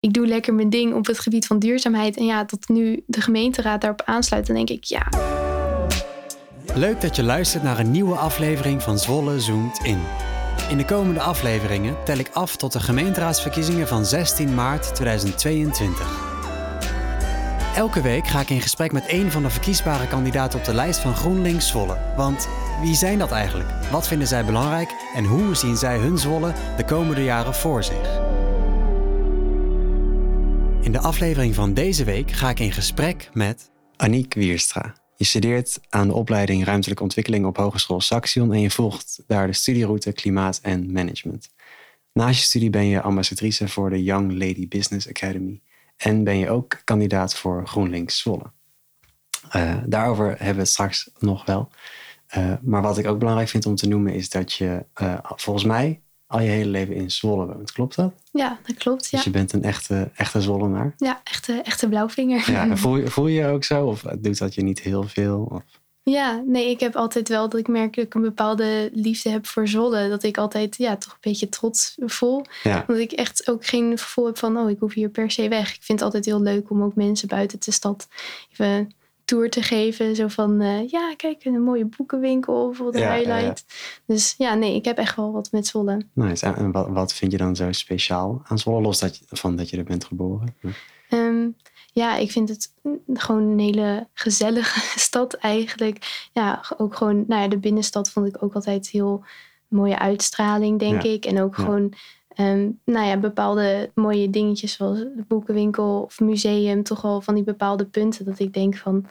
ik doe lekker mijn ding op het gebied van duurzaamheid. En ja, dat nu de gemeenteraad daarop aansluit, dan denk ik ja. Leuk dat je luistert naar een nieuwe aflevering van Zwolle Zoomt In. In de komende afleveringen tel ik af tot de gemeenteraadsverkiezingen van 16 maart 2022. Elke week ga ik in gesprek met een van de verkiesbare kandidaten op de lijst van GroenLinks Zwolle. Want wie zijn dat eigenlijk? Wat vinden zij belangrijk? En hoe zien zij hun Zwolle de komende jaren voor zich? In de aflevering van deze week ga ik in gesprek met Aniek Wierstra. Je studeert aan de opleiding Ruimtelijke Ontwikkeling op Hogeschool Saxion en je volgt daar de studieroute Klimaat en Management. Naast je studie ben je ambassadrice voor de Young Lady Business Academy en ben je ook kandidaat voor GroenLinks Zwolle. Uh, daarover hebben we het straks nog wel. Uh, maar wat ik ook belangrijk vind om te noemen is dat je uh, volgens mij al je hele leven in Zwolle woont. Klopt dat? Ja, dat klopt. Ja. Dus je bent een echte, echte Zwollenaar? Ja, echte, echte blauwvinger. Ja, voel, je, voel je je ook zo? Of doet dat je niet heel veel? Of? Ja, nee, ik heb altijd wel dat ik merk dat ik een bepaalde liefde heb voor Zwolle. Dat ik altijd ja, toch een beetje trots voel. Ja. Dat ik echt ook geen gevoel heb van, oh, ik hoef hier per se weg. Ik vind het altijd heel leuk om ook mensen buiten de stad even tour te geven. Zo van, uh, ja, kijk, een mooie boekenwinkel voor de Ja, ja, highlight. Dus ja, nee, ik heb echt wel wat met Zwolle. Nice. En en wat, wat vind je dan zo speciaal aan Zwolle? Los dat van dat je er bent geboren? Ja. Ehm, ja, ik vind het gewoon een hele gezellige stad eigenlijk. Ja, ook gewoon, nou ja, de binnenstad vond ik ook altijd heel mooie uitstraling, denk ik. En ook gewoon, ehm, nou ja, bepaalde mooie dingetjes zoals de boekenwinkel of museum. Toch wel van die bepaalde punten dat ik denk van,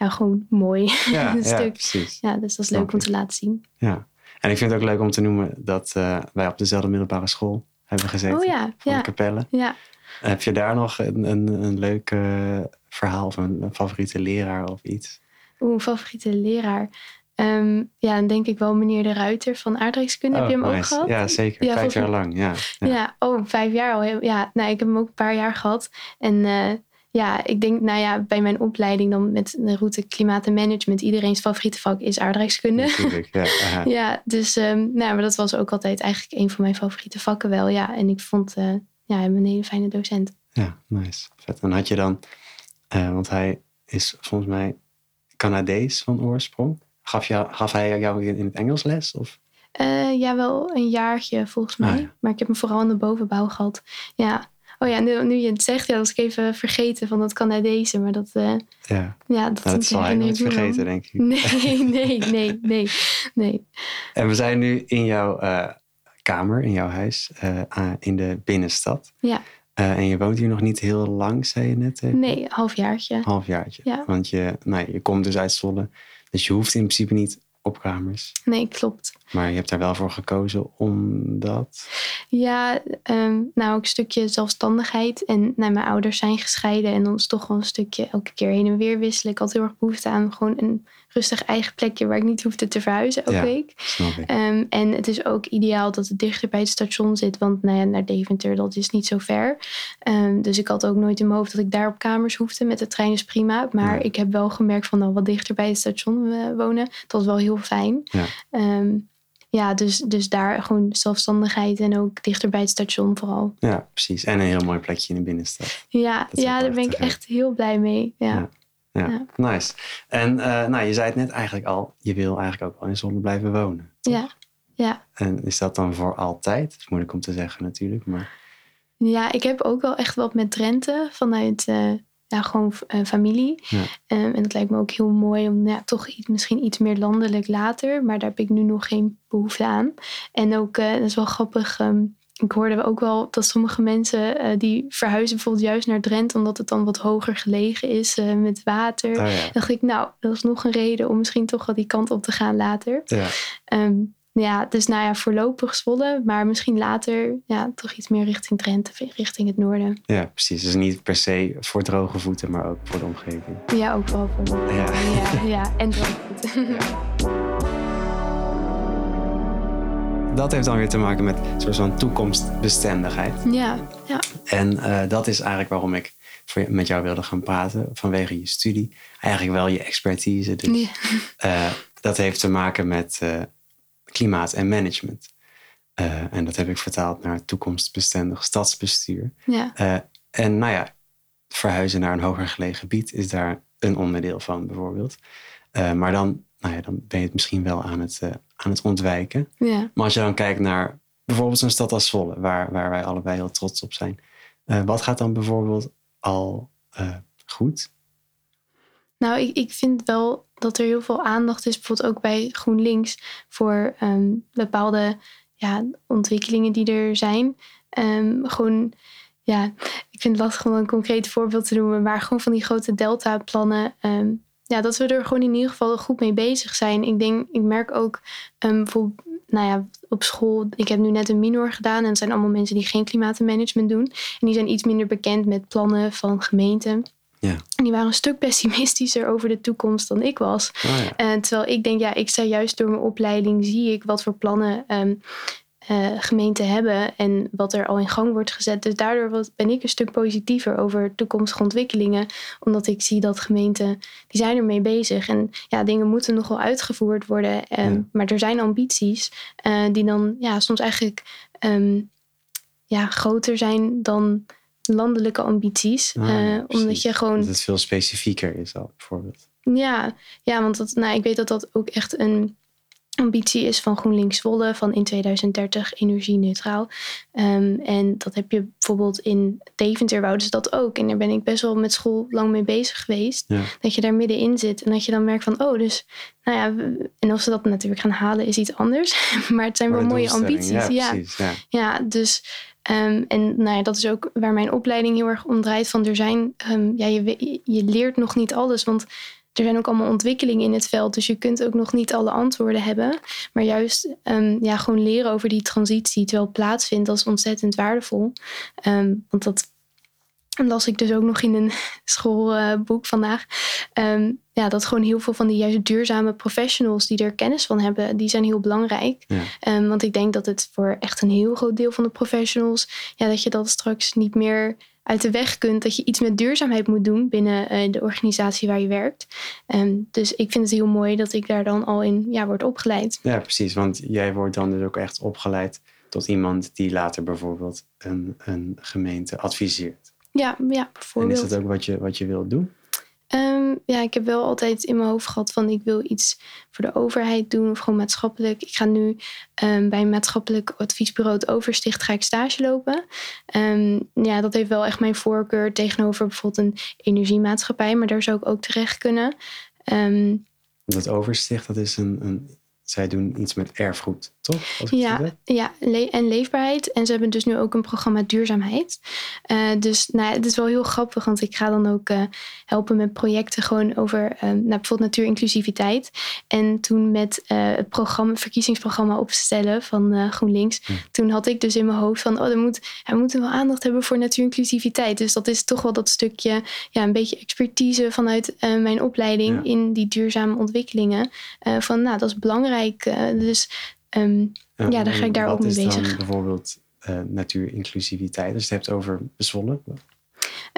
ja, gewoon mooi. Ja, een stuk. precies. Ja, dus dat is leuk om te laten zien. Ja. En ik vind het ook leuk om te noemen dat eh, wij op dezelfde middelbare school hebben gezeten. Oh ja, Van ja, Capelle. ja. Heb je daar nog een, een, een leuk eh, verhaal of een, een favoriete leraar of iets? Oeh, een favoriete leraar. Ehm, ja, dan denk ik wel meneer De Ruiter van aardrijkskunde. heb je hem ook Oh, gehad? Ja, zeker. Ja, Vijf jaar lang. Ja. Ja. Ja. oh, vijf jaar al. Ja, nou, ik heb hem ook een paar jaar gehad. En eh, ja, ik denk, nou ja, bij mijn opleiding dan met de route klimaat en management, iedereen's favoriete vak is aardrijkskunde. Natuurlijk. Ja, aha. Ja, dus ehm, nou, maar dat was ook altijd eigenlijk een van mijn favoriete vakken wel. Ja, en ik vond eh, ja, hem een hele fijne docent. Ja, nice. Vet. En had je dan, eh, want hij is volgens mij Canadees van oorsprong. Gaf, jou, gaf hij jou in het Engels les? Of? Eh, ja, wel een jaartje volgens mij. Ah, ja. Maar ik heb hem vooral in de bovenbouw gehad. Ja. Oh ja, nu, nu je het zegt, ja, dat was ik even vergeten van dat Canadese. Maar dat, eh, Ja, ja, dat, nou, dat zal hij nooit vergeten, denk ik. Nee, nee, nee, nee, nee. En we zijn nu in jouw eh, kamer, in jouw huis, eh, in de binnenstad. Ja. En je woont hier nog niet heel lang, zei je net. even? Nee, halfjaartje. halfjaartje. Ja. Want je, nou, je komt dus uit Zwolle. Dus je hoeft in principe niet op kamers. Nee, klopt. Maar je hebt daar wel voor gekozen omdat... Ja, ehm, nou, ook een stukje zelfstandigheid. En nou, mijn ouders zijn gescheiden. En dan is toch wel een stukje elke keer heen en weer wisselen. Ik had heel erg behoefte aan gewoon een rustig eigen plekje waar ik niet hoefde te verhuizen elke Ja. week. Snap ik. Ehm, en het is ook ideaal dat het dichter bij het station zit. Want nou ja, naar Deventer, dat is niet zo ver. Ehm, dus ik had ook nooit in mijn hoofd dat ik daar op kamers hoefde. Met de trein is prima. Maar ik heb wel gemerkt van nou, wat dichter bij het station eh, wonen. Dat was wel heel fijn. Ja. Ehm, ja, dus, dus daar gewoon zelfstandigheid en ook dichter bij het station vooral. Ja, precies. En een heel mooi plekje in de binnenstad. Ja, Dat is ja daar ben ik echt heel blij mee. Ja. Ja. Ja, Ja. nice. En eh, nou, je zei het net eigenlijk al, je wil eigenlijk ook wel in Zwolle blijven wonen. toch? Ja. Ja. En is dat dan voor altijd? Dat is moeilijk om te zeggen natuurlijk, maar Ja, ik heb ook wel echt wat met Drenthe vanuit eh, ja, gewoon eh, familie. Ja. Ehm, en dat lijkt me ook heel mooi om ja, toch iets, misschien iets meer landelijk later. Maar daar heb ik nu nog geen behoefte aan. En ook, dat is wel grappig. ehm, ik hoorde ook wel dat sommige mensen eh, die verhuizen bijvoorbeeld juist naar Drenthe. Omdat het dan wat hoger gelegen is eh, met water. oh ja. dacht ik, nou, dat is nog een reden om misschien toch wel die kant op te gaan later. ja. Ehm, ja, dus nou ja, voorlopig Zwolle, maar misschien later ja, toch iets meer richting Drenthe, richting het noorden. ja, precies. Dus niet per se voor droge voeten, maar ook voor de omgeving. Ja, ook wel voor. Ja. ja, ja, en droogvoet. Dat heeft dan weer te maken met een soort van toekomstbestendigheid. ja, ja, En eh, dat is eigenlijk waarom ik voor, met jou wilde gaan praten vanwege je studie. Eigenlijk wel je expertise. Dus ja. eh, dat heeft te maken met eh, klimaat en management. En dat heb ik vertaald naar toekomstbestendig stadsbestuur. ja. En nou ja, verhuizen naar een hoger gelegen gebied is daar een onderdeel van bijvoorbeeld. Maar dan, nou ja, dan ben je het misschien wel aan het, aan het ontwijken. Ja. Maar als je dan kijkt naar bijvoorbeeld een stad als Zwolle, waar, waar wij allebei heel trots op zijn. Uh, wat gaat dan bijvoorbeeld al goed? Nou, ik, ik vind wel dat er heel veel aandacht is, bijvoorbeeld ook bij GroenLinks, voor um, bepaalde ja, ontwikkelingen die er zijn. Um, gewoon, ja, ik vind het lastig om een concreet voorbeeld te noemen, maar gewoon van die grote delta-plannen. Um, ja, dat we er gewoon in ieder geval goed mee bezig zijn. Ik denk, ik merk ook bijvoorbeeld nou ja, op school, ik heb nu net een minor gedaan en het zijn allemaal mensen die geen klimaatmanagement doen. En die zijn iets minder bekend met plannen van gemeenten. Ja. En die waren een stuk pessimistischer over de toekomst dan ik was. Oh ja. En terwijl ik denk, ja, ik sta juist door mijn opleiding, zie ik wat voor plannen um, uh, gemeenten hebben en wat er al in gang wordt gezet. Dus daardoor ben ik een stuk positiever over toekomstige ontwikkelingen. Omdat ik zie dat gemeenten, die zijn ermee bezig. En ja, dingen moeten nog wel uitgevoerd worden. Um, ja. Maar er zijn ambities uh, die dan ja, soms eigenlijk um, ja, groter zijn dan landelijke ambities. Ah, uh, omdat je gewoon. Dat het veel specifieker is al, bijvoorbeeld. Ja, ja want dat, nou, ik weet dat dat ook echt een ambitie is van GroenLinks Zwolle van in 2030 energie-neutraal. Um, en dat heb je bijvoorbeeld in Deventer wouden ze dat ook. En daar ben ik best wel met school lang mee bezig geweest. Ja. Dat je daar middenin zit en dat je dan merkt van, oh, dus, nou ja, en of ze dat natuurlijk gaan halen is iets anders. maar het zijn Maar wel de mooie ambities. Ja, precies. Ja. Ja, dus um, en nou ja, dat is ook waar mijn opleiding heel erg om draait. Van er zijn, um, ja, je, je leert nog niet alles, want er zijn ook allemaal ontwikkelingen in het veld. Dus je kunt ook nog niet alle antwoorden hebben. Maar juist um, ja, gewoon leren over die transitie terwijl het plaatsvindt, dat is ontzettend waardevol. Um, want dat las ik dus ook nog in een schoolboek vandaag. Um, ja, dat gewoon heel veel van die juist duurzame professionals die er kennis van hebben, die zijn heel belangrijk. Ja. Um, want ik denk dat het voor echt een heel groot deel van de professionals, ja, dat je dat straks niet meer uit de weg kunt. Dat je iets met duurzaamheid moet doen binnen uh, de organisatie waar je werkt. Um, dus ik vind het heel mooi dat ik daar dan al in ja, word opgeleid. ja, precies. Want jij wordt dan dus ook echt opgeleid tot iemand die later bijvoorbeeld een, een gemeente adviseert. Ja, ja En bijvoorbeeld. is dat ook wat je, wat je wilt doen? Um, ja, ik heb wel altijd in mijn hoofd gehad van ik wil iets voor de overheid doen of gewoon maatschappelijk. Ik ga nu um, bij een maatschappelijk adviesbureau het Oversticht ga ik stage lopen. Um, ja, dat heeft wel echt mijn voorkeur tegenover bijvoorbeeld een energiemaatschappij, maar daar zou ik ook terecht kunnen. Dat oversticht, dat is een, een zij doen iets met erfgoed, toch? Ja, ja le- en leefbaarheid. En ze hebben dus nu ook een programma duurzaamheid. Uh, dus nou, ja, het is wel heel grappig, want ik ga dan ook uh, helpen met projecten gewoon over uh, nou, bijvoorbeeld natuurinclusiviteit. En toen met het programma, verkiezingsprogramma opstellen van GroenLinks, Hm. toen had ik dus in mijn hoofd van, oh, er moet, ja, we moeten wel aandacht hebben voor natuurinclusiviteit. Dus dat is toch wel dat stukje, ja, een beetje expertise vanuit mijn opleiding Ja. in die duurzame ontwikkelingen. Van, nou, dat is belangrijk. Dus um, ja, daar ga ik daar ook mee is dan bezig. bijvoorbeeld uh, natuurinclusiviteit? Als je het hebt over Zwolle.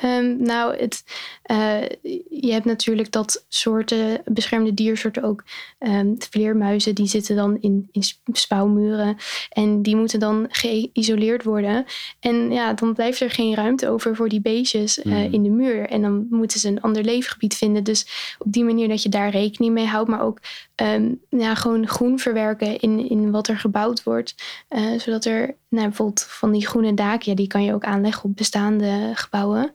Um, nou, het, uh, je hebt natuurlijk dat soorten, beschermde diersoorten ook. Um, de vleermuizen, die zitten dan in, in spouwmuren. En die moeten dan geïsoleerd worden. En ja, dan blijft er geen ruimte over voor die beestjes uh, Mhm. in de muur. En dan moeten ze een ander leefgebied vinden. Dus op die manier dat je daar rekening mee houdt. Maar ook um, ja, gewoon groen verwerken in, in wat er gebouwd wordt. Uh, zodat er nou, bijvoorbeeld van die groene daken, ja, die kan je ook aanleggen op bestaande gebouwen.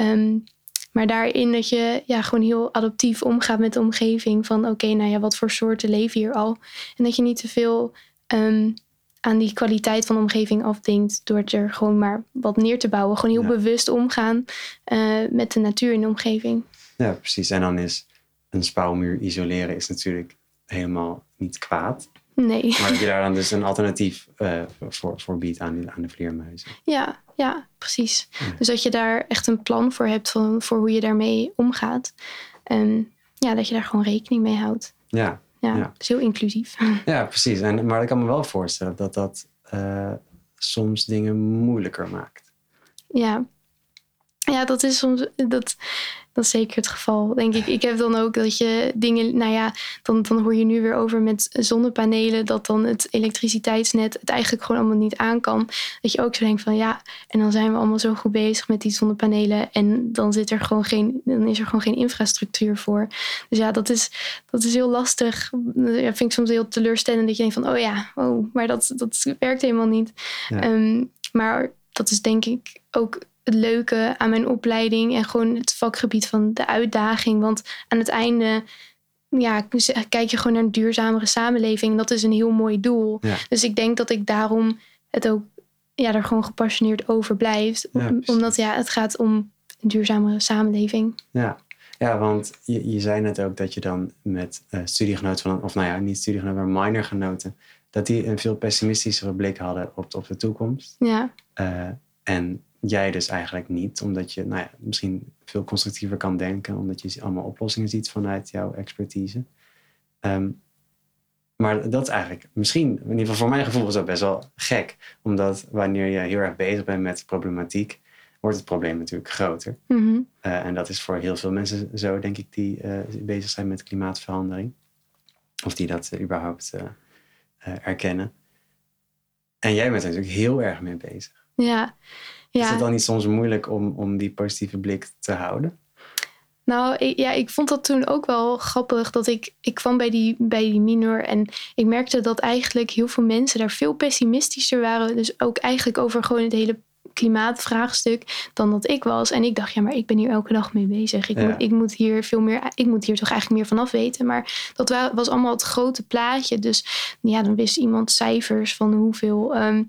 Um, maar daarin dat je ja, gewoon heel adaptief omgaat met de omgeving. Van oké, nou ja, wat voor soorten leven hier al? En dat je niet te veel um, aan die kwaliteit van de omgeving afdingt. Door er gewoon maar wat neer te bouwen. Gewoon heel Ja. bewust omgaan uh, met de natuur in de omgeving. Ja, precies. En dan is een spouwmuur isoleren is natuurlijk helemaal niet kwaad. Nee. Maar dat je daar dan dus een alternatief uh, voor, voor biedt aan, aan de vleermuizen. Ja, ja, precies. Ja. Dus dat je daar echt een plan voor hebt van, voor hoe je daarmee omgaat. En ja, dat je daar gewoon rekening mee houdt. Ja, Ja, Ja. dus heel inclusief. ja precies. En, maar ik kan me wel voorstellen dat dat uh, soms dingen moeilijker maakt. Ja. Ja, dat is soms. Dat, dat is zeker het geval, denk ik. Ik heb dan ook dat je dingen, nou ja, dan, dan hoor je nu weer over met zonnepanelen, dat dan het elektriciteitsnet het eigenlijk gewoon allemaal niet aan kan. Dat je ook zo denkt van ja, en dan zijn we allemaal zo goed bezig met die zonnepanelen en dan zit er gewoon geen, dan is er gewoon geen infrastructuur voor. Dus ja, dat is, dat is heel lastig. Ja, vind ik soms heel teleurstellend dat je denkt van oh ja, oh, maar dat, dat werkt helemaal niet. Ehm, maar dat is denk ik ook het leuke aan mijn opleiding en gewoon het vakgebied van de uitdaging. Want aan het einde ja, kijk je gewoon naar een duurzamere samenleving. Dat is een heel mooi doel. Dus ik denk dat ik daarom het ook ja, er gewoon gepassioneerd over blijft. omdat ja, het gaat om een duurzamere samenleving. Ja, ja want je, je zei net ook dat je dan met uh, studiegenoten van, of nou ja, niet studiegenoten, maar minorgenoten, dat die een veel pessimistischere blik hadden op, op de toekomst. Ja. Uh, en jij dus eigenlijk niet, omdat je nou ja, misschien veel constructiever kan denken, omdat je allemaal oplossingen ziet vanuit jouw expertise. Ehm, maar dat is eigenlijk misschien, in ieder geval voor mijn gevoel was dat best wel gek. Omdat wanneer je heel erg bezig bent met de problematiek, wordt het probleem natuurlijk groter. Mhm. Eh, en dat is voor heel veel mensen zo, denk ik, die uh, bezig zijn met klimaatverandering. Of die dat uh, überhaupt erkennen. En jij bent er natuurlijk heel erg mee bezig. Ja, ja. Is het dan niet soms moeilijk om, om die positieve blik te houden? Nou, ik, ja, ik vond dat toen ook wel grappig dat ik, ik kwam bij die, bij die minor en ik merkte dat eigenlijk heel veel mensen daar veel pessimistischer waren. Dus ook eigenlijk over gewoon het hele klimaatvraagstuk dan dat ik was. En ik dacht, ja, maar ik ben hier elke dag mee bezig. Ik, moet, ik moet hier veel meer, ik moet hier toch eigenlijk meer vanaf weten. Maar dat was allemaal het grote plaatje. Dus ja, dan wist iemand cijfers van hoeveel um,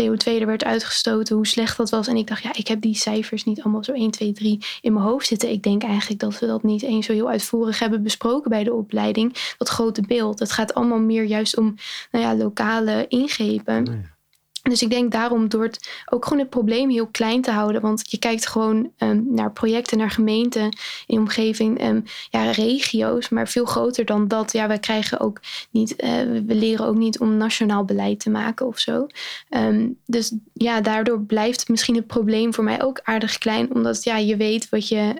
CO2 er werd uitgestoten, hoe slecht dat was. En ik dacht, ja, ik heb die cijfers niet allemaal zo 1, 2, 3 in mijn hoofd zitten. Ik denk eigenlijk dat we dat niet eens zo heel uitvoerig hebben besproken bij de opleiding. Dat grote beeld. Het gaat allemaal meer juist om nou ja, lokale ingrepen. Ja. Dus ik denk daarom door het ook gewoon het probleem heel klein te houden. Want je kijkt gewoon um, naar projecten, naar gemeenten in de omgeving, um, ja, regio's. Maar veel groter dan dat. Ja, wij krijgen ook niet, uh, we leren ook niet om nationaal beleid te maken of zo. Um, dus ja, daardoor blijft misschien het probleem voor mij ook aardig klein. Omdat ja, je weet wat je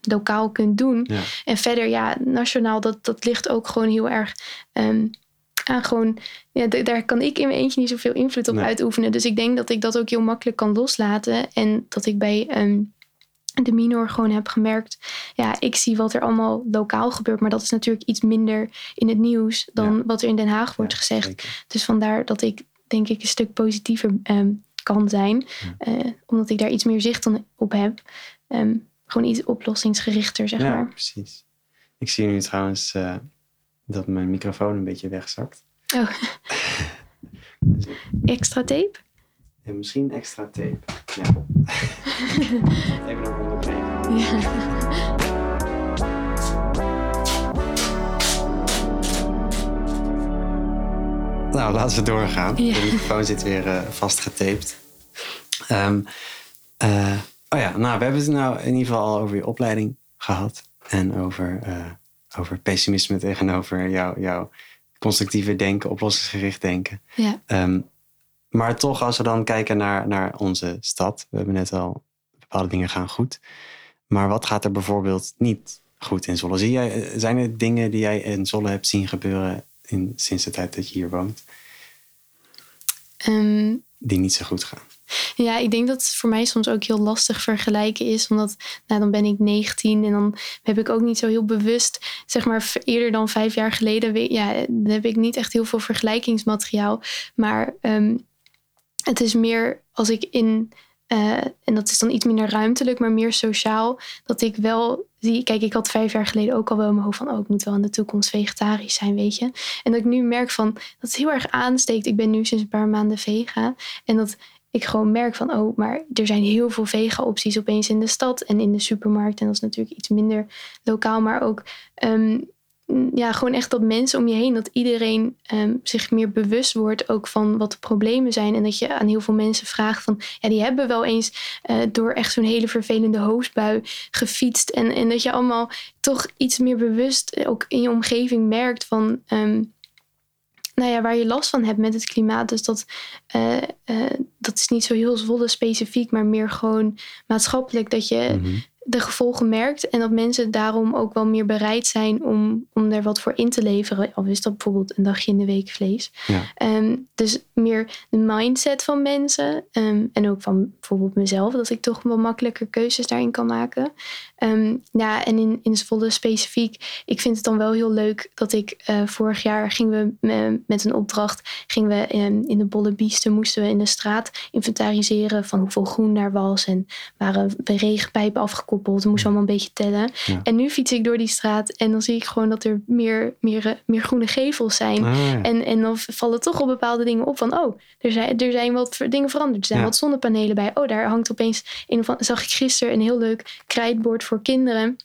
lokaal kunt doen. Ja. En verder, ja, nationaal, dat, dat ligt ook gewoon heel erg gewoon, ja, daar kan ik in mijn eentje niet zoveel invloed op uitoefenen. Dus ik denk dat ik dat ook heel makkelijk kan loslaten. En dat ik bij um, de minor gewoon heb gemerkt, ja, ik zie wat er allemaal lokaal gebeurt. Maar dat is natuurlijk iets minder in het nieuws dan wat er in Den Haag wordt gezegd. Dus vandaar dat ik denk ik een stuk positiever um, kan zijn. Uh, omdat ik daar iets meer zicht op heb. Um, gewoon iets oplossingsgerichter, zeg ja, maar. precies. Ik zie nu trouwens uh, dat mijn microfoon een beetje wegzakt. Oh. dus, extra tape? Ja, misschien extra tape. Ja. Even een onderbreken. Ja. Nou, laten we doorgaan. Ja. De microfoon zit weer uh, vastgetaped. Um, uh, oh ja, nou, we hebben het nou in ieder geval al over je opleiding gehad. En over uh, over pessimisme tegenover jou, jouw constructieve denken, oplossingsgericht denken. Ja. Um, maar toch, als we dan kijken naar, naar onze stad, we hebben net al bepaalde dingen gaan goed. Maar wat gaat er bijvoorbeeld niet goed in Zolle? Zie jij, zijn er dingen die jij in Zolle hebt zien gebeuren in, sinds de tijd dat je hier woont? Um, die niet zo goed gaan? Ja, ik denk dat het voor mij soms ook heel lastig vergelijken is. Omdat nou, dan ben ik 19 en dan heb ik ook niet zo heel bewust, zeg maar eerder dan vijf jaar geleden, ja, dan heb ik niet echt heel veel vergelijkingsmateriaal. Maar um, het is meer als ik in, uh, en dat is dan iets minder ruimtelijk, maar meer sociaal, dat ik wel zie, kijk, ik had vijf jaar geleden ook al wel in mijn hoofd van, oh, ik moet wel in de toekomst vegetarisch zijn, weet je. En dat ik nu merk van, dat het heel erg aansteekt. Ik ben nu sinds een paar maanden vega. En dat ik gewoon merk van, oh, maar er zijn heel veel vega-opties opeens in de stad en in de supermarkt. En dat is natuurlijk iets minder lokaal, maar ook, um, ja, gewoon echt dat mensen om je heen, dat iedereen um, zich meer bewust wordt ook van wat de problemen zijn. En dat je aan heel veel mensen vraagt van, ja, die hebben wel eens uh, door echt zo'n hele vervelende hoofdbui gefietst. En, en dat je allemaal toch iets meer bewust ook in je omgeving merkt van. Um, nou ja, waar je last van hebt met het klimaat. Dus dat, uh, uh, dat is niet zo heel Zwolle specifiek, maar meer gewoon maatschappelijk. Dat je, -hmm. De gevolgen merkt en dat mensen daarom ook wel meer bereid zijn om, om er wat voor in te leveren. Al is dat bijvoorbeeld een dagje in de week vlees. Ja. Ehm, dus meer de mindset van mensen ehm, en ook van bijvoorbeeld mezelf, dat ik toch wel makkelijker keuzes daarin kan maken. Ehm, ja, en in, in Zwolle specifiek, ik vind het dan wel heel leuk dat ik eh, vorig jaar gingen we met een opdracht, gingen we in de Bolle Biesten, moesten we in de straat inventariseren van hoeveel groen daar was en waren regenpijpen afgekoppeld. We moesten allemaal een beetje tellen. En nu fiets ik door die straat en dan zie ik gewoon dat er meer, meer, meer groene gevels zijn. Ah, en, en dan vallen toch op bepaalde dingen op van, oh, er zijn, er zijn wat dingen veranderd. Er zijn wat zonnepanelen bij. Oh, daar hangt opeens, een van, zag ik gisteren een heel leuk krijtbord voor kinderen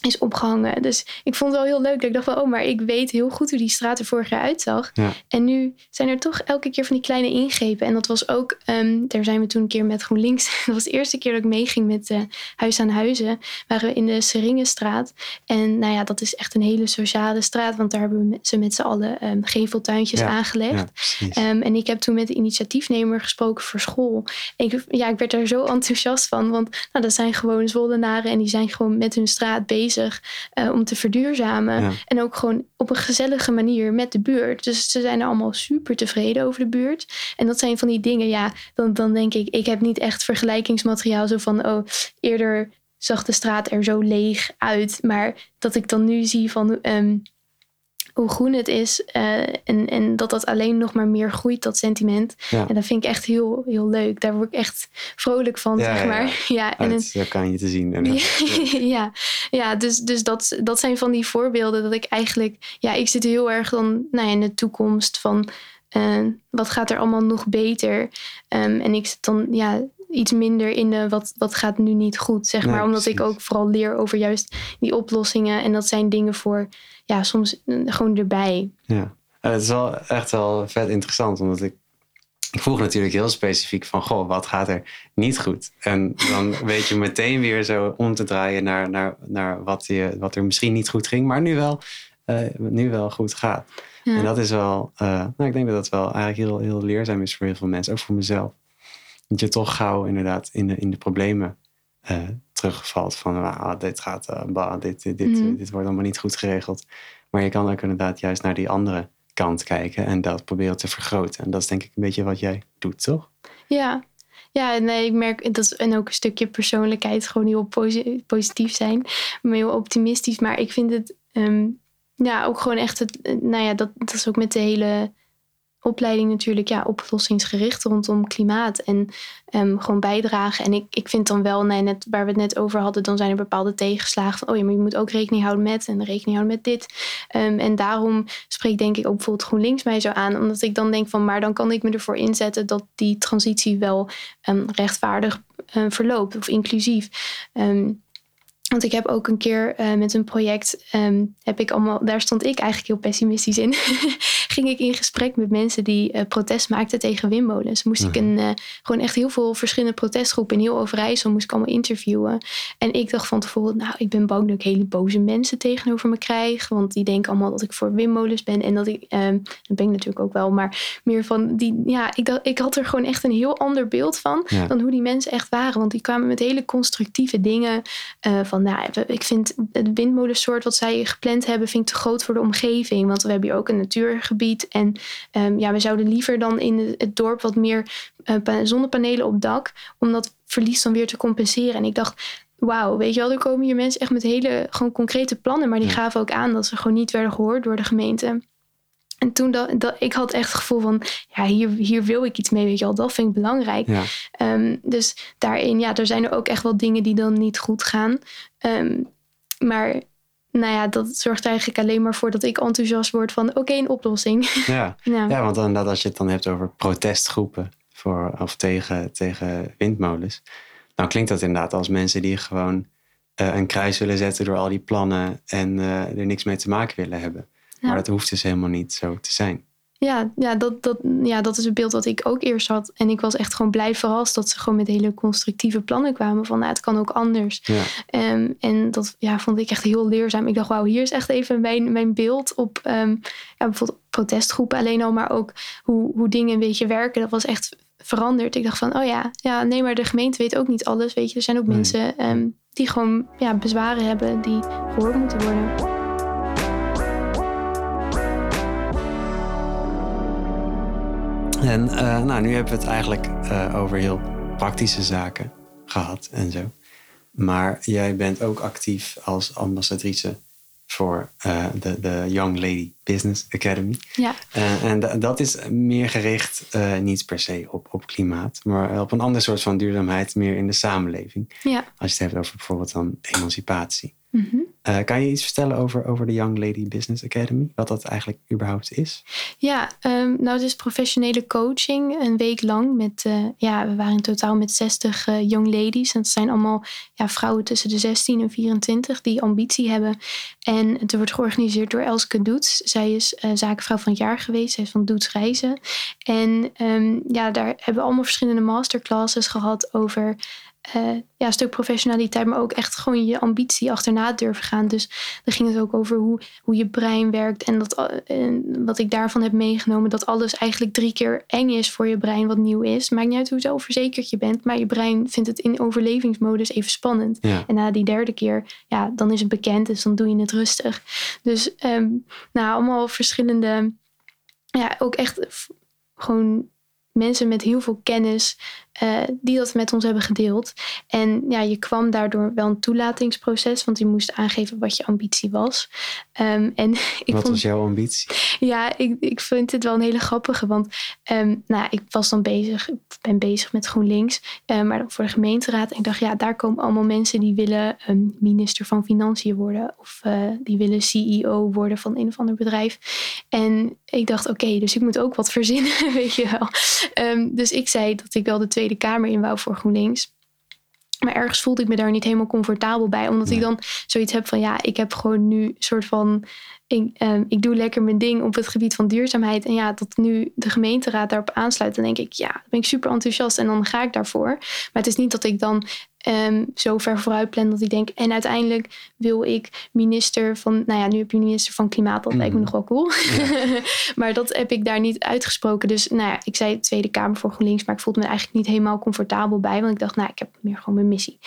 is opgehangen. Dus ik vond het wel heel leuk. Dat ik dacht van, oh, maar ik weet heel goed hoe die straat er vorig jaar uitzag. Ja. En nu zijn er toch elke keer van die kleine ingrepen. En dat was ook, um, daar zijn we toen een keer met GroenLinks. Dat was de eerste keer dat ik meeging met uh, Huis aan Huizen. Waren we in de Seringenstraat. En nou ja, dat is echt een hele sociale straat. Want daar hebben ze met z'n allen um, geveltuintjes Ja, aangelegd. Ja, Um, en ik heb toen met de initiatiefnemer gesproken voor school. En ik, ja, ik werd daar zo enthousiast van. Want nou, dat zijn gewoon Zwollenaren. En die zijn gewoon met hun straat bezig uh, om te verduurzamen. Ja. En ook gewoon op een gezellige manier met de buurt. Dus ze zijn er allemaal super tevreden over de buurt. En dat zijn van die dingen, ja, dan, dan denk ik, ik heb niet echt vergelijkingsmateriaal zo van, oh, eerder zag de straat er zo leeg uit. Maar dat ik dan nu zie van um, hoe groen het is. Uh, en, en dat dat alleen nog maar meer groeit, dat sentiment. Ja. En dat vind ik echt heel, heel leuk. Daar word ik echt vrolijk van, Ja, zeg maar. ja. Ja, en Uit, dat kan je te zien. En, ja, ja, dus, dus dat, dat zijn van die voorbeelden dat ik eigenlijk, ja, ik zit heel erg dan nou ja, in de toekomst van uh, wat gaat er allemaal nog beter. Um, en ik zit dan ja, iets minder in de wat, wat gaat nu niet goed, zeg Nee, maar. Omdat ik ook vooral leer over juist die oplossingen. En dat zijn dingen voor, ja, soms uh, gewoon erbij. Ja, het is wel echt wel vet interessant, omdat ik, ik vroeg natuurlijk heel specifiek van, goh, wat gaat er niet goed? En dan weet je meteen weer zo om te draaien naar, naar, naar wat, je, wat er misschien niet goed ging, maar nu wel, eh, nu wel goed gaat. Ja. En dat is wel, eh, nou, ik denk dat dat wel eigenlijk heel, heel leerzaam is voor heel veel mensen, ook voor mezelf. Dat je toch gauw inderdaad in de, in de problemen eh, terugvalt van, ah, dit gaat, eh, bah, dit, dit, dit, Mhm. dit wordt allemaal niet goed geregeld. Maar je kan ook inderdaad juist naar die andere kant kijken en dat proberen te vergroten. En dat is denk ik een beetje wat jij doet, toch? Ja. Ja, nee, ik merk dat en ook een stukje persoonlijkheid, gewoon heel posi- positief zijn, maar heel optimistisch. Maar ik vind het, um, ja, ook gewoon echt het, nou ja, dat, dat is ook met de hele opleiding natuurlijk, ja, oplossingsgericht rondom klimaat en um, gewoon bijdragen. En ik, ik vind dan wel, nee, net waar we het net over hadden, dan zijn er bepaalde tegenslagen van, oh ja, maar je moet ook rekening houden met en rekening houden met dit. Um, en daarom spreekt denk ik ook bijvoorbeeld GroenLinks mij zo aan, omdat ik dan denk van, maar dan kan ik me ervoor inzetten dat die transitie wel um, rechtvaardig verloopt of inclusief. Want ik heb ook een keer uh, met een project, um, heb ik allemaal, daar stond ik eigenlijk heel pessimistisch in. ging ik in gesprek met mensen die uh, protest maakten tegen windmolens. Moest ik een, uh, gewoon echt heel veel verschillende protestgroepen in heel Overijssel moest ik allemaal interviewen. En ik dacht van tevoren, nou, ik ben bang dat ik hele boze mensen tegenover me krijg. Want die denken allemaal dat ik voor windmolens ben. En dat ik, um, dat ben ik natuurlijk ook wel, maar meer van die, ja, ik, dacht, ik had er gewoon echt een heel ander beeld van Ja. dan hoe die mensen echt waren. Want die kwamen met hele constructieve dingen uh, van, nou, ik vind het windmolensoort wat zij gepland hebben, vind ik te groot voor de omgeving. Want we hebben hier ook een natuurgebied. En um, ja, we zouden liever dan in het dorp wat meer uh, zonnepanelen op dak, om dat verlies dan weer te compenseren. En ik dacht, wauw, weet je wel, er komen hier mensen echt met hele gewoon concrete plannen, maar die gaven ook aan dat ze gewoon niet werden gehoord door de gemeente. En toen dat, dat ik had echt het gevoel van, ja, hier, hier wil ik iets mee, weet je wel, dat vind ik belangrijk. Ja. Um, dus daarin, ja, er zijn er ook echt wel dingen die dan niet goed gaan. Um, maar nou ja, dat zorgt eigenlijk alleen maar voor dat ik enthousiast word van, oké, okay, een oplossing. Ja. ja. ja, want inderdaad, als je het dan hebt over protestgroepen voor, of tegen, tegen windmolens, dan klinkt dat inderdaad als mensen die gewoon uh, een kruis willen zetten door al die plannen en uh, er niks mee te maken willen hebben. Ja. Maar dat hoeft dus helemaal niet zo te zijn. Ja, ja, dat, dat, ja, dat is het beeld dat ik ook eerst had. En ik was echt gewoon blij verrast dat ze gewoon met hele constructieve plannen kwamen. Van nou, het kan ook anders. Ja. Um, en dat ja, vond ik echt heel leerzaam. Ik dacht, wauw, hier is echt even mijn, mijn beeld op um, ja, bijvoorbeeld protestgroepen alleen al. Maar ook hoe, hoe dingen een beetje werken. Dat was echt veranderd. Ik dacht van, oh ja, ja, nee, maar de gemeente weet ook niet alles. Weet je, er zijn ook nee. mensen um, die gewoon ja, bezwaren hebben die gehoord moeten worden. En uh, nou, nu hebben we het eigenlijk uh, over heel praktische zaken gehad en zo. Maar jij bent ook actief als ambassadrice voor uh, de, de Young Lady Business Academy. Ja. En dat is meer gericht niet per se op, op klimaat, maar op een ander soort van duurzaamheid, meer in de samenleving. Ja. Als je het hebt over bijvoorbeeld dan emancipatie. Mm -hmm. Uh, kan je iets vertellen over, over de Young Lady Business Academy? Wat dat eigenlijk überhaupt is? Ja, um, nou het is professionele coaching een week lang. Met, uh, ja, we waren in totaal met 60 uh, young ladies. En dat zijn allemaal ja, vrouwen tussen de 16 en 24 die ambitie hebben. En het wordt georganiseerd door Elske Doets. Zij is zakenvrouw van het jaar geweest. Zij is van Doets Reizen. En um, ja, daar hebben we allemaal verschillende masterclasses gehad over... Uh, ja, een stuk professionaliteit, maar ook echt gewoon je ambitie achterna durven gaan. Dus dan ging het ook over hoe, hoe je brein werkt. En, dat, en wat ik daarvan heb meegenomen, dat alles eigenlijk drie keer eng is voor je brein wat nieuw is. Maakt niet uit hoe zelfverzekerd je bent, maar je brein vindt het in overlevingsmodus even spannend. Ja. En na die derde keer, ja, dan is het bekend, dus dan doe je het rustig. Dus um, nou, allemaal verschillende, ja, ook echt gewoon mensen met heel veel kennis uh, die dat met ons hebben gedeeld. En ja, je kwam daardoor wel een toelatingsproces, want je moest aangeven wat je ambitie was. Um, en ik wat vond, was jouw ambitie? Ja, ik, ik vind dit wel een hele grappige, want um, nou, ik was dan bezig, ik ben bezig met GroenLinks, uh, maar voor de gemeenteraad. En ik dacht, ja, daar komen allemaal mensen die willen um, minister van Financiën worden of uh, die willen CEO worden van een of ander bedrijf. En ik dacht, oké, okay, dus ik moet ook wat verzinnen, weet je wel. Dus ik zei dat ik wel de Tweede Kamer in wou voor GroenLinks. Maar ergens voelde ik me daar niet helemaal comfortabel bij. Omdat nee. ik dan zoiets heb van ja, ik heb gewoon nu een soort van. Ik, um, ik doe lekker mijn ding op het gebied van duurzaamheid. En ja, dat nu de gemeenteraad daarop aansluit. Dan denk ik, ja, dan ben ik super enthousiast en dan ga ik daarvoor. Maar het is niet dat ik dan um, zo ver vooruit plan dat ik denk. En uiteindelijk wil ik minister van. Nou ja, nu heb je minister van Klimaat. Dat mm. lijkt me nog wel cool. Ja. maar dat heb ik daar niet uitgesproken. Dus nou ja, ik zei Tweede Kamer voor GroenLinks. Maar ik voelde me eigenlijk niet helemaal comfortabel bij. Want ik dacht, nou, ik heb meer gewoon mijn missie.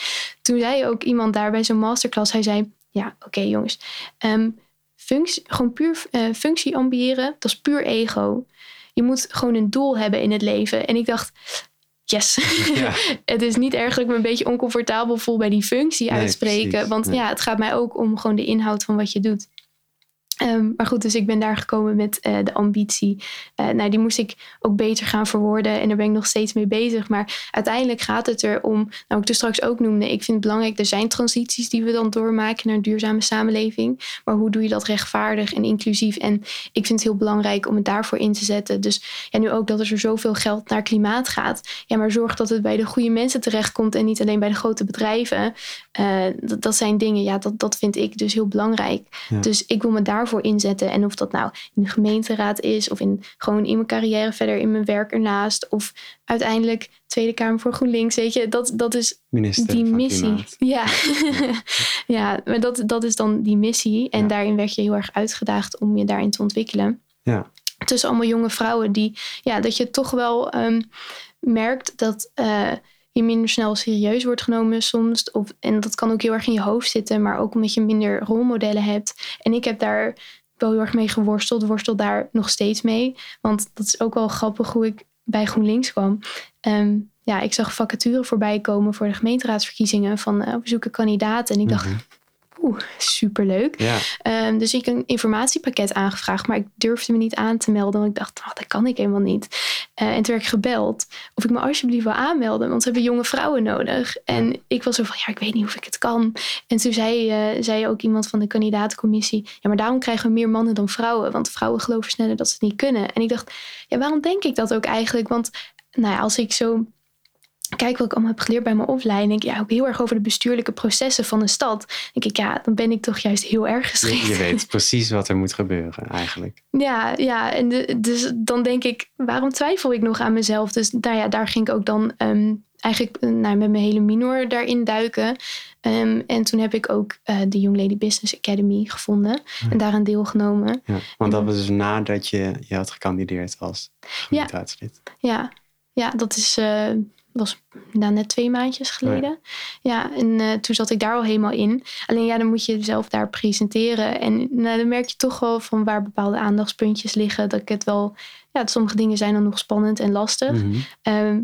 Toen zei ook iemand daar bij zo'n masterclass. Hij zei, ja, oké okay, jongens. Um, functie, gewoon puur uh, functie ambiëren. Dat is puur ego. Je moet gewoon een doel hebben in het leven. En ik dacht, yes. Ja. het is niet erg dat ik me een beetje oncomfortabel voel bij die functie nee, uitspreken. Precies. Want nee. ja, het gaat mij ook om gewoon de inhoud van wat je doet. Um, maar goed, dus ik ben daar gekomen met uh, de ambitie. Uh, nou, die moest ik ook beter gaan verwoorden en daar ben ik nog steeds mee bezig. Maar uiteindelijk gaat het erom, nou ik dus straks ook noemde, ik vind het belangrijk, er zijn transities die we dan doormaken naar een duurzame samenleving. Maar hoe doe je dat rechtvaardig en inclusief? En ik vind het heel belangrijk om het daarvoor in te zetten. Dus ja, nu ook dat er zoveel geld naar klimaat gaat. Ja, maar zorg dat het bij de goede mensen terechtkomt en niet alleen bij de grote bedrijven. Uh, dat, dat zijn dingen, ja, dat, dat vind ik dus heel belangrijk. Ja. Dus ik wil me daarvoor inzetten. En of dat nou in de gemeenteraad is of in, gewoon in mijn carrière verder in mijn werk ernaast. Of uiteindelijk Tweede Kamer voor GroenLinks. Weet je, dat, dat is Minister die missie. Ja, ja maar dat, dat is dan die missie. En Ja. daarin werd je heel erg uitgedaagd om je daarin te ontwikkelen. Ja. Tussen allemaal jonge vrouwen die, ja, dat je toch wel ehm, merkt dat eh, je minder snel serieus wordt genomen soms. Of, en dat kan ook heel erg in je hoofd zitten, maar ook omdat je minder rolmodellen hebt. En ik heb daar wel heel erg mee geworsteld, worstel daar nog steeds mee. Want dat is ook wel grappig hoe ik bij GroenLinks kwam. Ehm, ja, ik zag vacature voorbij komen voor de gemeenteraadsverkiezingen van uh, we zoeken kandidaten. En ik dacht, Mhm. Oeh, superleuk. Ja. Ehm, dus ik een informatiepakket aangevraagd, maar ik durfde me niet aan te melden. Want ik dacht, oh, dat kan ik helemaal niet. Eh, en toen werd ik gebeld of ik me alsjeblieft wil aanmelden, want ze hebben jonge vrouwen nodig. En ik was zo van, ja, ik weet niet of ik het kan. En toen zei, eh, zei ook iemand van de kandidatencommissie, ja, maar daarom krijgen we meer mannen dan vrouwen, want vrouwen geloven sneller dat ze het niet kunnen. En ik dacht, ja, waarom denk ik dat ook eigenlijk? Want nou ja, als ik zo kijk wat ik allemaal heb geleerd bij mijn opleiding, ja, ook heel erg over de bestuurlijke processen van een stad. denk ik, ja, dan ben ik toch juist heel erg geschikt. je weet precies wat er moet gebeuren eigenlijk. Ja, ja en de, dus dan denk ik, waarom twijfel ik nog aan mezelf? Dus nou ja, daar ging ik ook dan ehm, eigenlijk nou, met mijn hele minor daarin duiken. Ehm, en toen heb ik ook eh, de Young Lady Business Academy gevonden en daaraan deelgenomen. Ja. Want dat was dus nadat je je had gekandideerd als gemeenteraadslid. Ja, ja dat is eh, was nou, net twee maandjes geleden. ja. en uh, toen zat ik daar al helemaal in. Alleen ja, dan moet je zelf daar presenteren. En nou, dan merk je toch wel van waar bepaalde aandachtspuntjes liggen. Dat ik het wel, ja, sommige dingen zijn dan nog spannend en lastig. Mm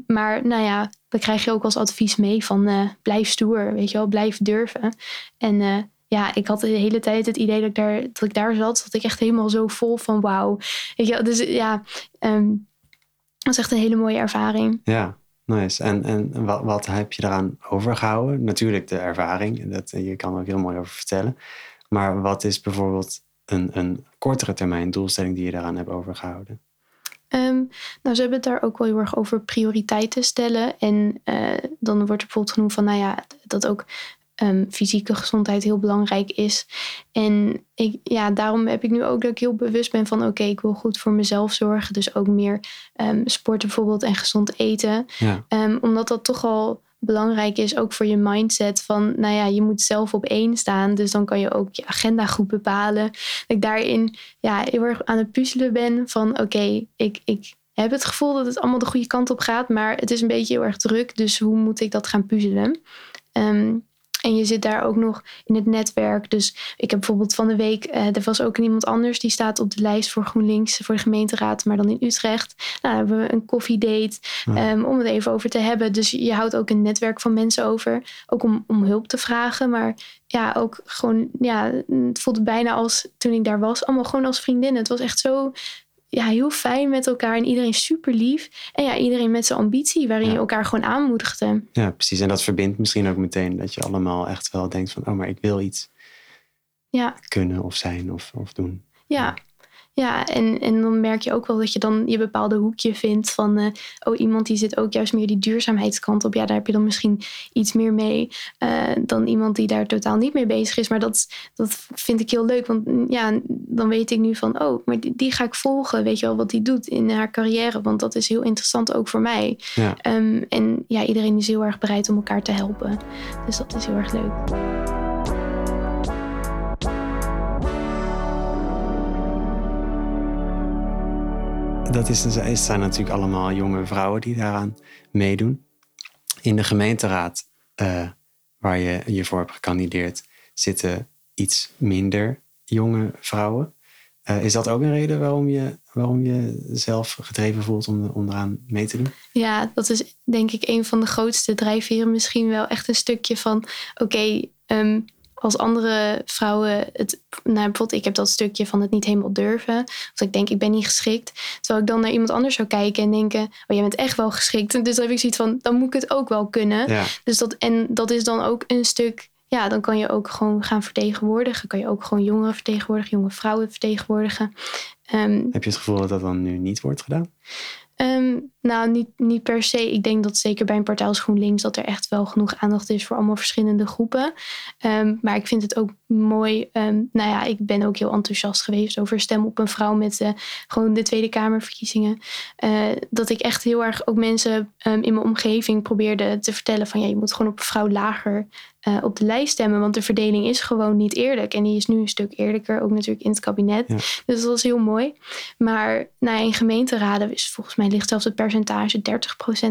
maar nou ja, dan krijg je ook als advies mee van uh, blijf stoer, weet je wel, blijf durven. En uh, ja, ik had de hele tijd het idee dat ik daar, dat ik daar zat, dat ik echt helemaal zo vol van wauw. Weet je, dus ja, um, dat is echt een hele mooie ervaring. Ja, nice. En, en wat, heb je daaraan overgehouden? Natuurlijk de ervaring, dat, je kan er ook heel mooi over vertellen. Maar wat is bijvoorbeeld een, een kortere termijn doelstelling die je daaraan hebt overgehouden? Um, nou, ze hebben het daar ook wel heel erg over prioriteiten stellen. En uh, dan wordt er bijvoorbeeld genoemd van, nou ja, dat ook um, fysieke gezondheid heel belangrijk is. En ik, ja, daarom heb ik nu ook dat ik heel bewust ben van oké, ik wil goed voor mezelf zorgen. Dus ook meer um, sporten bijvoorbeeld en gezond eten. Ja. Um, omdat dat toch al belangrijk is, ook voor je mindset van, nou ja, je moet zelf op één staan. Dus dan kan je ook je agenda goed bepalen. Dat ik daarin ja, heel erg aan het puzzelen ben van oké, ik, ik heb het gevoel dat het allemaal de goede kant op gaat, maar het is een beetje heel erg druk. Dus hoe moet ik dat gaan puzzelen? Um, en je zit daar ook nog in het netwerk. Dus ik heb bijvoorbeeld van de week, uh, er was ook iemand anders die staat op de lijst voor GroenLinks, voor de gemeenteraad, maar dan in Utrecht. Nou, hebben we een koffiedate um, om het even over te hebben. Dus je houdt ook een netwerk van mensen over, ook om, om hulp te vragen. Maar ja, ook gewoon, ja, het voelde bijna als toen ik daar was, allemaal gewoon als vriendin. Het was echt zo ja, heel fijn met elkaar en iedereen super lief. En ja, iedereen met zijn ambitie, waarin je elkaar gewoon aanmoedigde. Ja, precies. En dat verbindt misschien ook meteen dat je allemaal echt wel denkt van, oh, maar ik wil iets ja. kunnen of zijn of, of doen. Ja, ja, en, en dan merk je ook wel dat je dan je bepaalde hoekje vindt van, uh, oh, iemand die zit ook juist meer die duurzaamheidskant op. Ja, daar heb je dan misschien iets meer mee uh, dan iemand die daar totaal niet mee bezig is. Maar dat, dat vind ik heel leuk, want mm, ja, dan weet ik nu van, oh, maar die, die ga ik volgen, weet je wel, wat die doet in haar carrière. Want dat is heel interessant ook voor mij. Ja. Um, en ja, iedereen is heel erg bereid om elkaar te helpen. Dus dat is heel erg leuk. Dat is, het zijn natuurlijk allemaal jonge vrouwen die daaraan meedoen. In de gemeenteraad uh, waar je je voor hebt gekandideerd zitten iets minder jonge vrouwen. Uh, is dat ook een reden waarom je, waarom je zelf gedreven voelt om, om eraan mee te doen? Ja, dat is denk ik een van de grootste drijfveren. Misschien wel echt een stukje van: oké, ehm, als andere vrouwen het, nou bijvoorbeeld ik heb dat stukje van het niet helemaal durven. Of ik denk ik ben niet geschikt. Terwijl ik dan naar iemand anders zou kijken en denken, oh jij bent echt wel geschikt. Dus dan heb ik zoiets van, dan moet ik het ook wel kunnen. Dus dat, en dat is dan ook een stuk, ja, dan kan je ook gewoon gaan vertegenwoordigen. Kan je ook gewoon jongeren vertegenwoordigen, jonge vrouwen vertegenwoordigen. Um, heb je het gevoel dat dat dan nu niet wordt gedaan? Um, nou, niet, niet per se. Ik denk dat zeker bij een partij als GroenLinks dat er echt wel genoeg aandacht is voor allemaal verschillende groepen. Um, maar ik vind het ook mooi. Um, nou ja, ik ben ook heel enthousiast geweest over stem op een vrouw met uh, gewoon de Tweede Kamerverkiezingen. Uh, dat ik echt heel erg ook mensen in mijn omgeving probeerde te vertellen van ja, je moet gewoon op een vrouw lager uh, op de lijst stemmen. Want de verdeling is gewoon niet eerlijk. En die is nu een stuk eerlijker, ook natuurlijk in het kabinet. Dus dat was heel mooi. Maar nou, in gemeenteraden is volgens mij ligt zelfs het percentage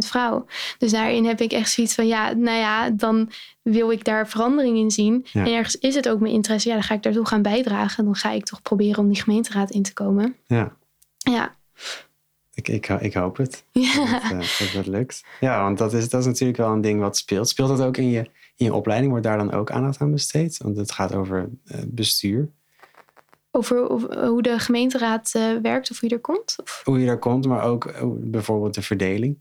30% vrouw. Dus daarin heb ik echt zoiets van ja, nou ja, dan wil ik daar verandering in zien. En ergens is het ook mijn interesse. Ja, dan ga ik daartoe gaan bijdragen. Dan ga ik toch proberen om die gemeenteraad in te komen. Ja. Ja. Ik, ik, ik hoop het. Ja. Dat, uh, dat, dat lukt. Ja, want dat is, dat is natuurlijk wel een ding wat speelt. Speelt dat ook in je in je opleiding wordt daar dan ook aandacht aan besteed? Want het gaat over uh, bestuur. Over, hoe de gemeenteraad uh, werkt of hoe je er komt? Of? Hoe je er komt, maar ook uh, bijvoorbeeld de verdeling.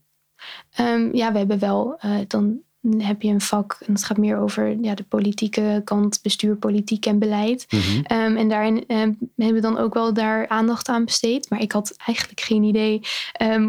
Um, ja, we hebben wel, dan heb je een vak en het gaat meer over ja, de politieke kant, bestuur, politiek en beleid. Mm -hmm. um, en daarin um, hebben we dan ook wel daar aandacht aan besteed. Maar ik had eigenlijk geen idee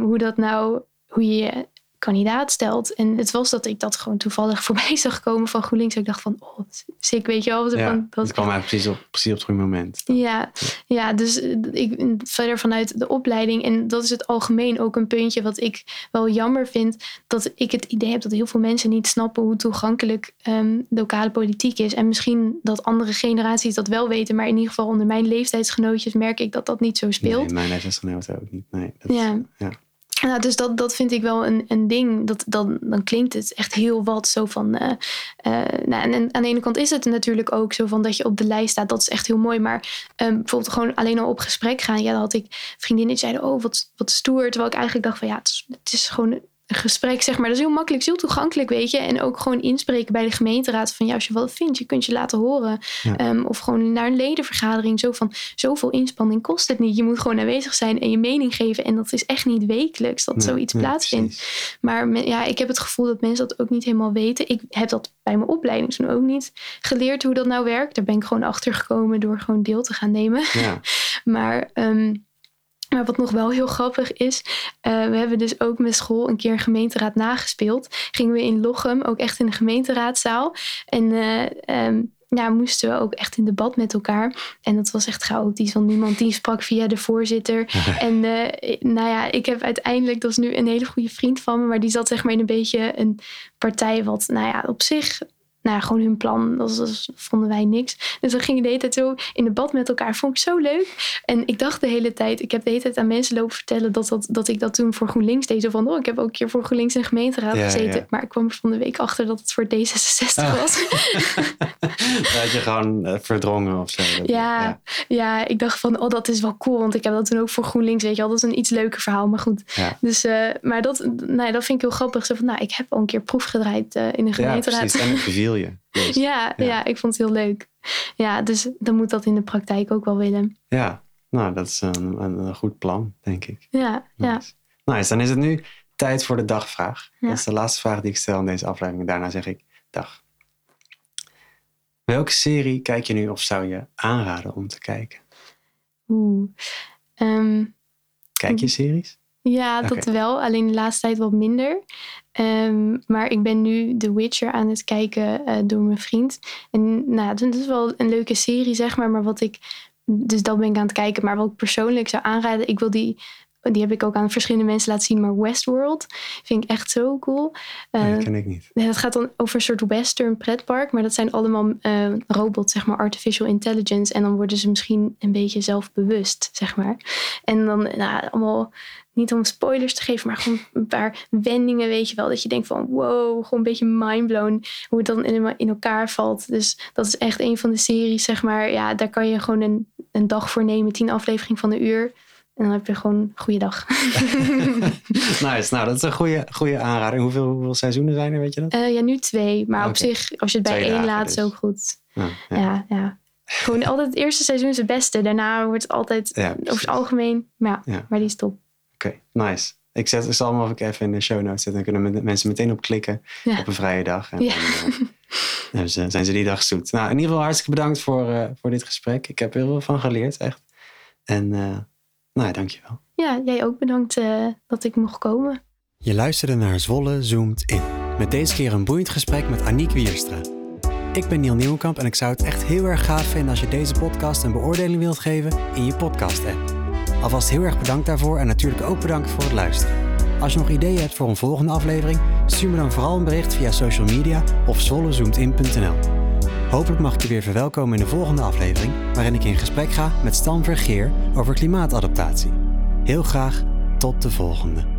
hoe dat nou, hoe je kandidaat stelt. En het was dat ik dat gewoon toevallig voorbij zag komen van GroenLinks. Ik dacht van, oh, sick, weet je wel. Ja, van, dat het kwam precies op, precies op het goede moment. Ja, ja, dus eh, ik verder vanuit de opleiding. En dat is het algemeen ook een puntje wat ik wel jammer vind. Dat ik het idee heb dat heel veel mensen niet snappen hoe toegankelijk um, lokale politiek is. En misschien dat andere generaties dat wel weten. Maar in ieder geval onder mijn leeftijdsgenootjes merk ik dat dat niet zo speelt. Nee, mijn leeftijdsgenoten ook niet. Nee, dat ja. ja. Nou, dus dat, dat vind ik wel een, een ding. Dat, dan, dan klinkt het echt heel wat zo van. eh, eh, nou, en aan de ene kant is het natuurlijk ook zo van dat je op de lijst staat. Dat is echt heel mooi. Maar ehm, bijvoorbeeld gewoon alleen al op gesprek gaan. Ja, had ik vriendinnen die zeiden: Oh, wat, wat stoer. Terwijl ik eigenlijk dacht van ja, het is, het is gewoon gesprek, zeg maar. Dat is heel makkelijk, is heel toegankelijk, weet je. En ook gewoon inspreken bij de gemeenteraad van ja, als je wat vindt, je kunt je laten horen. Ja. Ehm, of gewoon naar een ledenvergadering. Zo van zoveel inspanning kost het niet. Je moet gewoon aanwezig zijn en je mening geven. En dat is echt niet wekelijks dat Nee, zoiets nee, plaatsvindt. precies. Maar me- ja, ik heb het gevoel dat mensen dat ook niet helemaal weten. Ik heb dat bij mijn opleiding toen ook niet geleerd hoe dat nou werkt. Daar ben ik gewoon achter gekomen door gewoon deel te gaan nemen. Ja, Maar, ehm, maar wat nog wel heel grappig is, eh, we hebben dus ook met school een keer een gemeenteraad nagespeeld. Gingen we in Lochem, ook echt in de gemeenteraadzaal. En ehm, ja, moesten we ook echt in debat met elkaar. En dat was echt chaotisch, want niemand die sprak via de voorzitter. En eh, nou ja, ik heb uiteindelijk, dat is nu een hele goede vriend van me, maar die zat zeg maar in een beetje een partij wat, nou ja, op zich, nou ja, gewoon hun plan, dat, dat vonden wij niks. Dus we gingen de hele tijd zo in debat met elkaar. Vond ik zo leuk. En ik dacht de hele tijd, ik heb de hele tijd aan mensen lopen vertellen dat, dat, dat ik dat toen voor GroenLinks deed. Zo van, oh, ik heb ook een keer voor GroenLinks in de gemeenteraad Ja, gezeten. ja. Maar ik kwam er van de week achter dat het voor D66 Ah. was. dat je gewoon eh, verdrongen of zo. Ja, ja, ik dacht van, oh, dat is wel cool. Want ik heb dat toen ook voor GroenLinks, weet je wel. Dat is een iets leuker verhaal, maar goed. Ja. Dus, eh, maar dat, nou, ja, dat vind ik heel grappig. Zo van, nou, ik heb al een keer proef gedraaid eh, in de Ja, gemeenteraad. precies. En het beviel je. Ja, Ja. ja. ik vond het heel leuk. Ja, dus dan moet dat in de praktijk ook wel willen. ja, nou, dat is een, een, een goed plan, denk ik. Ja, ja. Nice. Nice, dan is het nu tijd voor de dagvraag. Ja. Dat is de laatste vraag die ik stel in deze aflevering. Daarna zeg ik dag. Welke serie kijk je nu of zou je aanraden om te kijken? Oeh. Ehm, Kijk je series? Ja, dat Oké. wel. Alleen de laatste tijd wat minder. Ehm, maar ik ben nu The Witcher aan het kijken eh, door mijn vriend. En nou, dat is wel een leuke serie, zeg maar. Maar wat ik... Dus dat ben ik aan het kijken. Maar wat ik persoonlijk zou aanraden... Ik wil die... Die heb ik ook aan verschillende mensen laten zien. Maar Westworld vind ik echt zo cool. Nee, Eh, dat ken ik niet. Dat gaat dan over een soort western pretpark. Maar dat zijn allemaal eh, robots, zeg maar, artificial intelligence. En dan worden ze misschien een beetje zelfbewust, zeg maar. En dan, nou, allemaal, niet om spoilers te geven, maar gewoon een paar wendingen, weet je wel. Dat je denkt van, wow, gewoon een beetje mindblown. Hoe het dan in, in elkaar valt. Dus dat is echt een van de series, zeg maar. Ja, daar kan je gewoon een, een dag voor nemen. Tien afleveringen van een uur. En dan heb je gewoon een goede dag. nice, nou dat is een goede, goede aanrader. Hoeveel, hoeveel seizoenen zijn er, weet je dat? Eh, ja, nu twee. Maar op zich, als je het bij Twee één laat, dus. is ook goed. Ja, ja. Ja, ja. Gewoon altijd het eerste seizoen is het beste. Daarna wordt het altijd Ja, over het algemeen. Maar ja, maar die is top. Oké, nice. Ik zet, ik zal hem even in de show notes zetten. Dan kunnen me- mensen meteen op klikken Ja. op een vrije dag. En Ja. dan eh, zijn ze die dag zoet. Nou, in ieder geval hartstikke bedankt voor, eh, voor dit gesprek. Ik heb er heel veel van geleerd, echt. En nou ja, dankjewel. Ja, jij ook bedankt eh, dat ik mocht komen. Je luisterde naar Zwolle Zoomt In. Met deze keer een boeiend gesprek met Aniek Wierstra. Ik ben Niel Nieuwenkamp en ik zou het echt heel erg gaaf vinden als je deze podcast een beoordeling wilt geven in je podcast-app. Alvast heel erg bedankt daarvoor en natuurlijk ook bedankt voor het luisteren. Als je nog ideeën hebt voor een volgende aflevering, stuur me dan vooral een bericht via social media of zwollezoomtin.nl. Hopelijk mag ik je weer verwelkomen in de volgende aflevering, waarin ik in gesprek ga met Stan Vergeer over klimaatadaptatie. Heel graag tot de volgende.